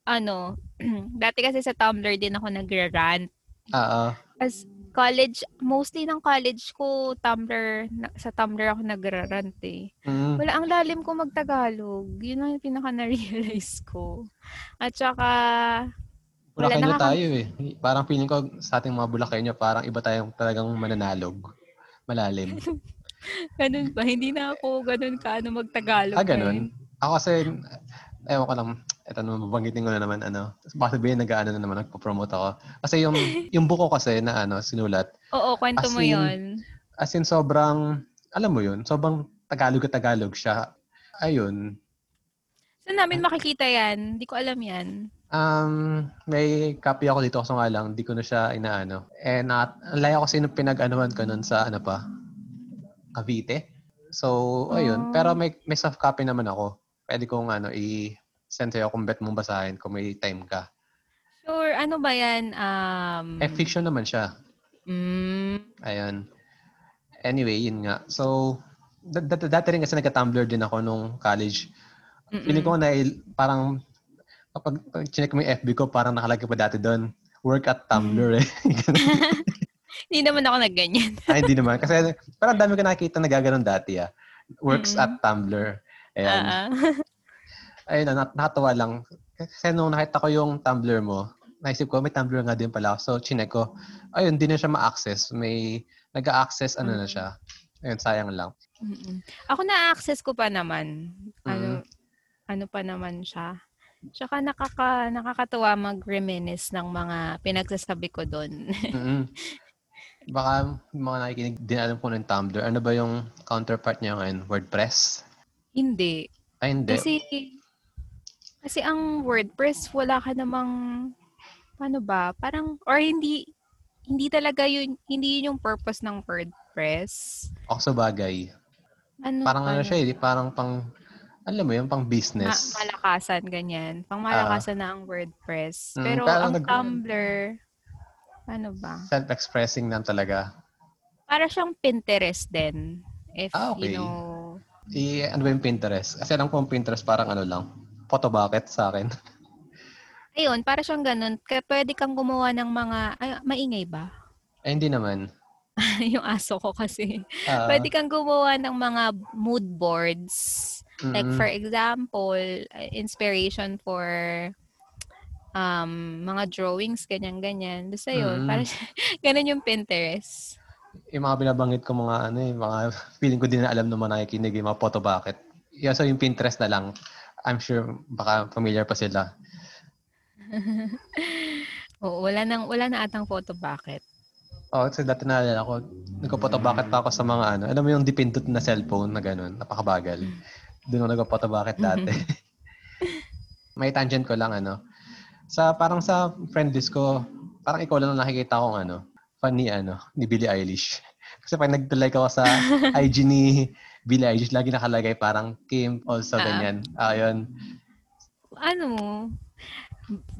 ano, dati kasi sa Tumblr din ako nagra-rant. Oo. As college, mostly ng college ko Tumblr, na, sa Tumblr ako nagra-rant eh. Mm. Wala, ang lalim ko magtagalog. Yun ang pinaka na-realize ko. At saka, Bulakenyo nakaka- tayo eh. Parang feeling ko sa ating mga Bulakenyo, parang iba tayong talagang mananalog. Malalim. ganun ba? Hindi na ako ganun ka ano magtagalog. ah, eh. ganun. Ako kasi, ewan ko lang, eto naman, babanggitin ko na naman, ano, baka sabihin nag-ano na naman, nagpo-promote ako. Kasi yung, yung buko kasi na ano, sinulat, Oo, kwento As mo in, yon. as in sobrang, alam mo yun, sobrang Tagalog at Tagalog siya. Ayun. Saan namin makikita yan? Hindi ko alam yan. Um, may copy ako dito kasi nga lang, hindi ko na siya inaano. Eh, na, layo kasi nung pinag-anuhan ko nun sa ano pa, Cavite. So, ayun. Oh. Pero may, may soft copy naman ako. Pwede kong ano, i-send sa'yo kung bet mong basahin kung may time ka. Sure, ano ba yan? Um, Eh, fiction naman siya. mm, Ayun. Anyway, yun nga. So, dat- dat- dati rin kasi nagka-Tumblr din ako nung college. Feeling ko na parang kapag pag chinek mo yung FB ko, parang nakalagay pa dati doon. Work at Tumblr eh. Hindi naman ako nagganyan. Ay, hindi naman. Kasi parang dami ko nakikita na gaganon dati ah. Works Mm-mm. at Tumblr. Ayan. Ah. Ayun na, nakatawa lang. Kasi nung nakita ko yung Tumblr mo, naisip ko, may Tumblr nga din pala. So, chinek ko. Ayun, hindi na siya ma-access. May nag-a-access, ano na siya. Ayun, sayang lang. Mm-mm. Ako na-access ko pa naman. Ano, ano pa naman siya. Tsaka nakaka, nakakatuwa mag-reminisce ng mga pinagsasabi ko doon. mm Baka mga nakikinig din alam ko ng Tumblr. Ano ba yung counterpart niya ngayon? WordPress? Hindi. Ay, hindi. Kasi, kasi ang WordPress, wala ka namang, ano ba, parang, or hindi, hindi talaga yun, hindi yun yung purpose ng WordPress. Ako sa bagay. Ano, Parang ano ano, siya, eh, parang pang, alam mo yun, pang ma- business. malakasan, ganyan. Pang malakasan na ang WordPress. Mm, Pero pero ang nag- Tumblr, ano ba? Self-expressing lang talaga. Para siyang Pinterest din. If, Ah, okay. you know, I, ano ba yung Pinterest? Kasi alam ko yung Pinterest parang ano lang, photo bucket sa akin. ayun, para siyang ganun. Kaya pwede kang gumawa ng mga, ay, maingay ba? Ay, hindi naman. yung aso ko kasi. Ah, Pwede kang gumawa ng mga mood boards. Like mm-mm. for example, uh, inspiration for um mga drawings, ganyan-ganyan. Basta yun, Mm. para ganun yung Pinterest. yung mga binabanggit ko mga ano eh, mga feeling ko din na alam naman nakikinig yung mga photo bucket. Yeah, so yung Pinterest na lang. I'm sure baka familiar pa sila. Oo, wala nang wala na atang photo bucket. Oh, kasi dati naalala ko, nagpo-photo bucket pa ako sa mga ano, alam mo yung dipindot na cellphone na gano'n, napakabagal. Doon ako nagpo-photo bucket dati. May tangent ko lang ano. Sa parang sa friend list ko, parang ikaw lang ang nakikita kong ano, fan ni ano, ni Billie Eilish. Kasi pag nag-like ako sa IG ni Billie Eilish, lagi nakalagay parang Kim also Ah. ganyan. Ayun, Ano?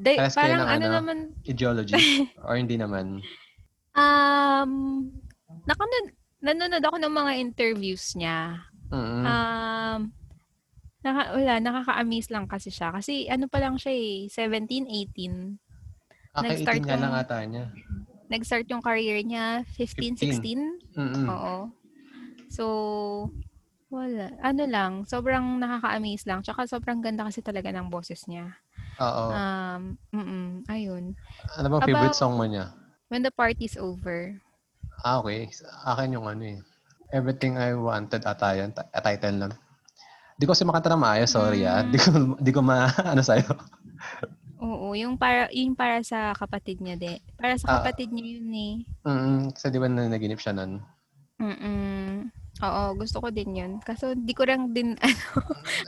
Day, Parehas kayo parang ng ano, ano? naman ideology or hindi naman. um nakanood nanonood ako ng mga interviews niya. Mm. Um, naka, wala, nakaka-amaze lang kasi siya. Kasi ano pa lang siya eh, 17, 18. Okay, nag-start 18 nga lang ata niya. Nag-start yung career niya 15, 15. 16. Mm-mm. Oo. So, wala. Ano lang, sobrang nakaka-amaze lang. Tsaka sobrang ganda kasi talaga ng boses niya. Oo. Um, mm ayun. ano bang favorite song mo niya? When the party's over. Ah, okay. Akin yung ano eh. Everything I Wanted ata yun. Ah, title lang. Di ko kasi makanta na maayos, sorry ah. Di ko, di ko ma, ano sa'yo. Oo, yung para, yung para sa kapatid niya de. Para sa Ah. kapatid niya yun eh. Mm, kasi di ba na naginip siya nun? Mm. Oo, gusto ko din yun. Kaso di ko lang din, ano,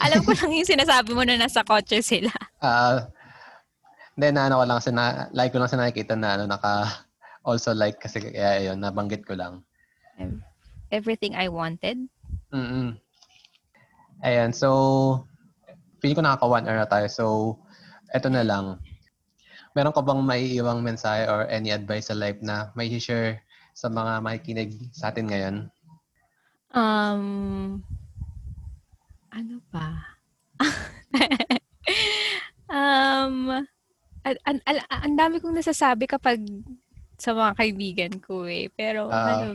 alam ko lang yung sinasabi mo na nasa kotse sila. Ah, hindi, na ano ko lang, kasi na, like ko lang sa nakikita na ano, naka, also like kasi kaya yun, nabanggit ko lang. Everything I wanted. Mm Ayan, so, feeling ko nakaka one hour na tayo. So, eto na lang. Meron ka bang maiiwang mensahe or any advice sa life na may share sa mga makikinig sa atin ngayon? Um, ano ba? um, an- an- al- ang dami kong nasasabi kapag sa mga kaibigan ko eh. Pero Ah. ano,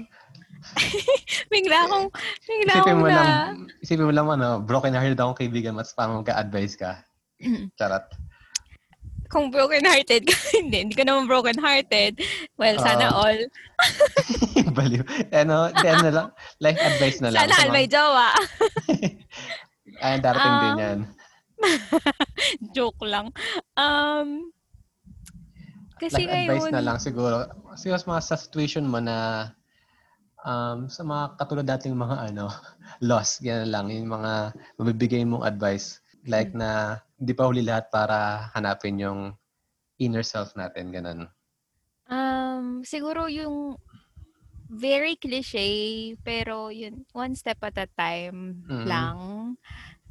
bigla akong, bigla Isipin mo na, lang, isipin mo lang ano, broken hearted akong kaibigan, mas parang magka-advise ka. Charot. kung broken hearted ka, hindi, hindi ka naman broken hearted. Well, sana Ah. all. Baliw. Ano, di, ano lang, life advice na lang. Sana sa all mga- may jowa. Ayan, darating din Um, yan. Joke lang. Um, kasi Life advice ngayon, na lang siguro. Siguro sa mga sa situation mo na um, sa mga katulad dating mga ano, loss, yan lang, yung mga mabibigay mong advice. Like na hindi pa huli lahat para hanapin yung inner self natin, ganun. Um, siguro yung very cliche, pero yun, one step at a time Mhm. lang.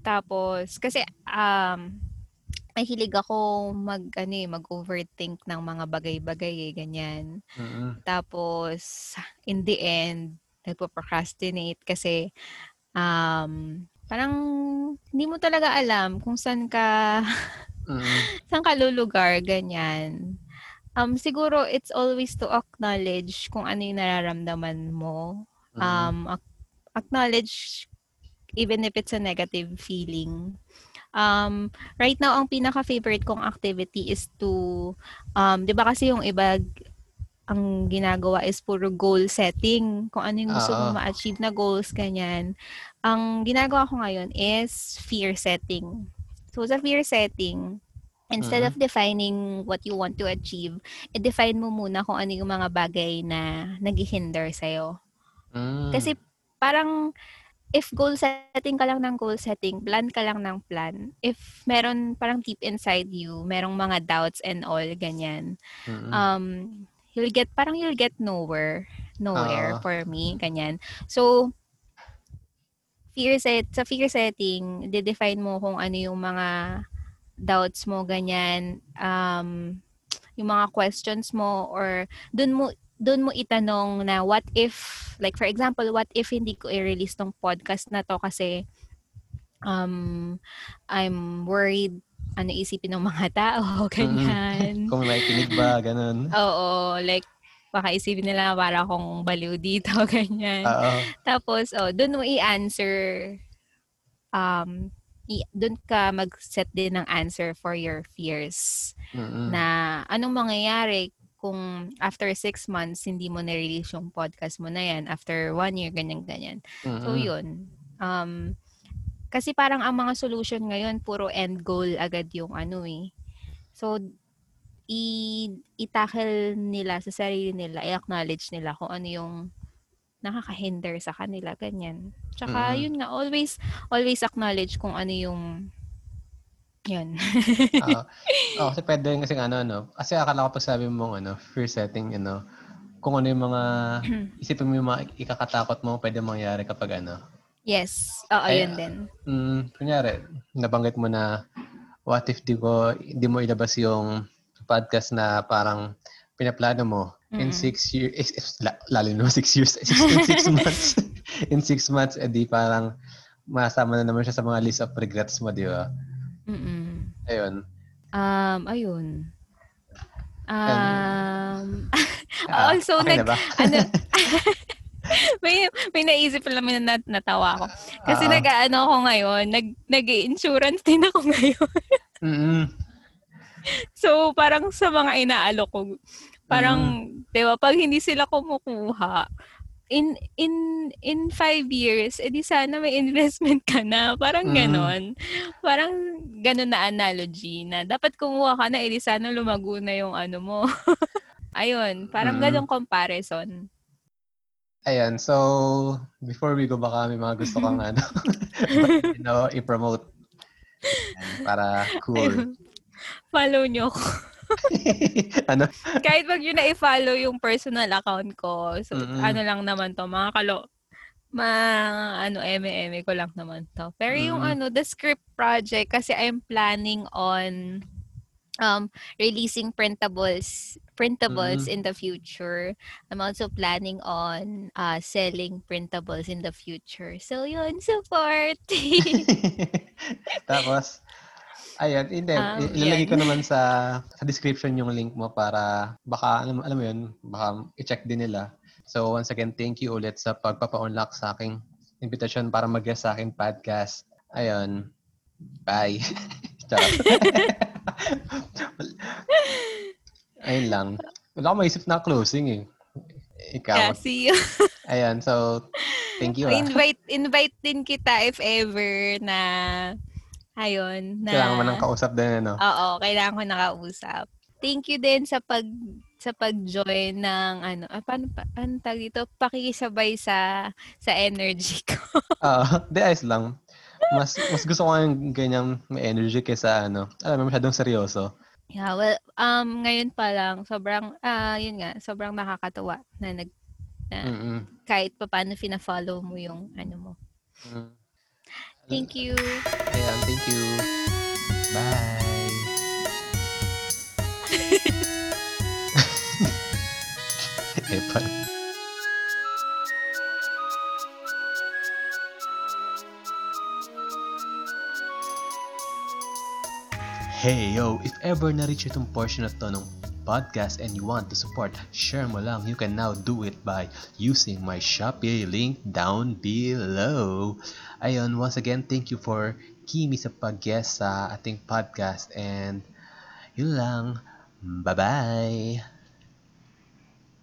Tapos, kasi, um, mahilig ako mag, ano eh, mag-overthink ng mga bagay-bagay eh, ganyan. Mm-mm. Tapos, in the end, nagpo-procrastinate kasi, um, parang, hindi mo talaga alam kung saan ka, Mm-mm. saan ka lulugar, ganyan. Um, siguro, it's always to acknowledge kung ano yung nararamdaman mo. Mm-mm. Um, ac- acknowledge even if it's a negative feeling. Um, right now, ang pinaka-favorite kong activity is to, um, di ba kasi yung iba, ang ginagawa is puro goal setting. Kung ano yung gusto Oo. mo ma-achieve na goals, ganyan. Ang ginagawa ko ngayon is fear setting. So, sa fear setting, instead of defining what you want to achieve, i-define mo muna kung ano yung mga bagay na naghihinder sa'yo. Mm. Kasi parang if goal setting ka lang ng goal setting, plan ka lang ng plan. If meron parang deep inside you, merong mga doubts and all, ganyan. Mm-mm. Um, you'll get, parang you'll get nowhere. Nowhere Oo. for me, ganyan. So, fear set, sa fear setting, de-define mo kung ano yung mga doubts mo, ganyan. Um, yung mga questions mo or dun mo doon mo itanong na what if like for example what if hindi ko i-release tong podcast na to kasi um I'm worried ano isipin ng mga tao ganyan Kung may kinig ba, ganun. oo like baka isipin nila para akong baliw dito ganyan Oo. tapos oh doon mo i-answer um i- doon ka mag-set din ng answer for your fears Mm-mm. na anong mangyayari kung after six months hindi mo na-release yung podcast mo na yan after one year ganyan-ganyan. So Mm-mm. yun. Um, kasi parang ang mga solution ngayon puro end goal agad yung ano eh. So i itackle nila sa sarili nila, i-acknowledge nila kung ano yung nakakahinder sa kanila, ganyan. Tsaka Mm. yun nga, always, always acknowledge kung ano yung yun. Oo. Oo, kasi pwede rin kasi ano, ano. Kasi akala ko pag sabi mo, ano, fear setting, ano, kung ano yung mga, isipin mo yung mga ikakatakot mo, pwede mangyari kapag ano. yes. Oo, Ay, yun din. Mm, kunyari, nabanggit mo na, what if di ko, di mo ilabas yung podcast na parang pinaplano mo in six years, eh, eh, la- lalo naman six years, six, in six months, in six months, edi parang masama na naman siya sa mga list of regrets mo, di ba? Mm-mm. Ayun. Um, ayun. Um, Ah, also, okay nag, na ano, may, may naisip lang na natawa ako. Kasi Ah. nag-ano ako ngayon, nag, nag-insurance din ako ngayon. Mm-mm. so, parang sa mga inaalo ko, parang, Mm. di ba, pag hindi sila kumukuha, in in in five years, edi sana may investment ka na. Parang Mm. ganon. Parang ganon na analogy na dapat kumuha ka na, edi sana lumago na yung ano mo. Ayun, parang Mm. ganong comparison. Ayan, so before we go baka may mga gusto kang ano, you know, i-promote. Ayan, para cool. Ayun. Follow nyo ko. ano? Kahit wag nyo na i-follow yung personal account ko. So, Mm-mm. ano lang naman to, mga kalo, mga ano, eme-eme ko lang naman to. Pero yung Mm. ano, the script project, kasi I'm planning on um releasing printables printables Mm. in the future. I'm also planning on uh selling printables in the future. So yun, support. Tapos, ayan, hindi, Um, ilalagay ko naman sa sa description yung link mo para baka, alam, alam mo yun, baka i-check din nila. So once again, thank you ulit sa pagpapa-unlock sa aking invitation para mag-guest sa aking podcast. Ayun. Bye. Ayun lang. Wala akong maisip na closing eh. Ikaw. yeah, see you. Ayan, so thank you ah. invite invite din kita if ever na ayun na Kailangan mo nang kausap din, ano? Oo, kailangan ko nakausap. Thank you din sa pag sa pag-join ng ano, ah, paano pa, ano tawag dito? Pakikisabay sa sa energy ko. Oo, di ayos lang. mas mas gusto ko yung ganyan may energy kaysa ano, alam mo masyadong seryoso. Yeah, well, um, ngayon pa lang, sobrang, ah, yun nga, sobrang nakakatawa na nag, na Mm. kahit pa paano fina-follow mo yung ano mo. Mm. Thank you. Ayan, thank you. Bye. eh, pa- Hey yo, if ever na-reach itong portion na to ng podcast and you want to support, share mo lang. You can now do it by using my Shopee link down below. Ayun, once again, thank you for Kimi sa pag-guest sa ating podcast and yun lang. Bye-bye!